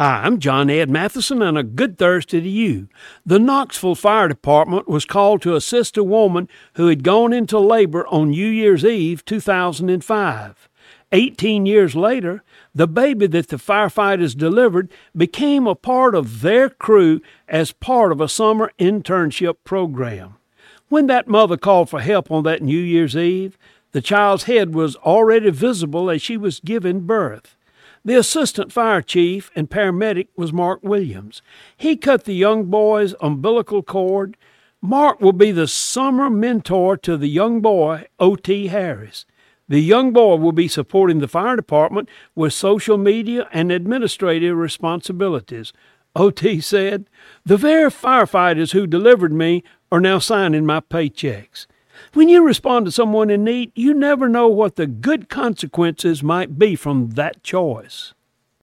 Hi, I'm John Ed Mathison, and a good Thursday to you. The Knoxville Fire Department was called to assist a woman who had gone into labor on New Year's Eve 2005. Eighteen years later, the baby that the firefighters delivered became a part of their crew as part of a summer internship program. When that mother called for help on that New Year's Eve, the child's head was already visible as she was giving birth. The assistant fire chief and paramedic was Mark Williams. He cut the young boy's umbilical cord. Mark will be the summer mentor to the young boy, O.T. Harris. The young boy will be supporting the fire department with social media and administrative responsibilities. O.T. said, The very firefighters who delivered me are now signing my paychecks. When you respond to someone in need, you never know what the good consequences might be from that choice.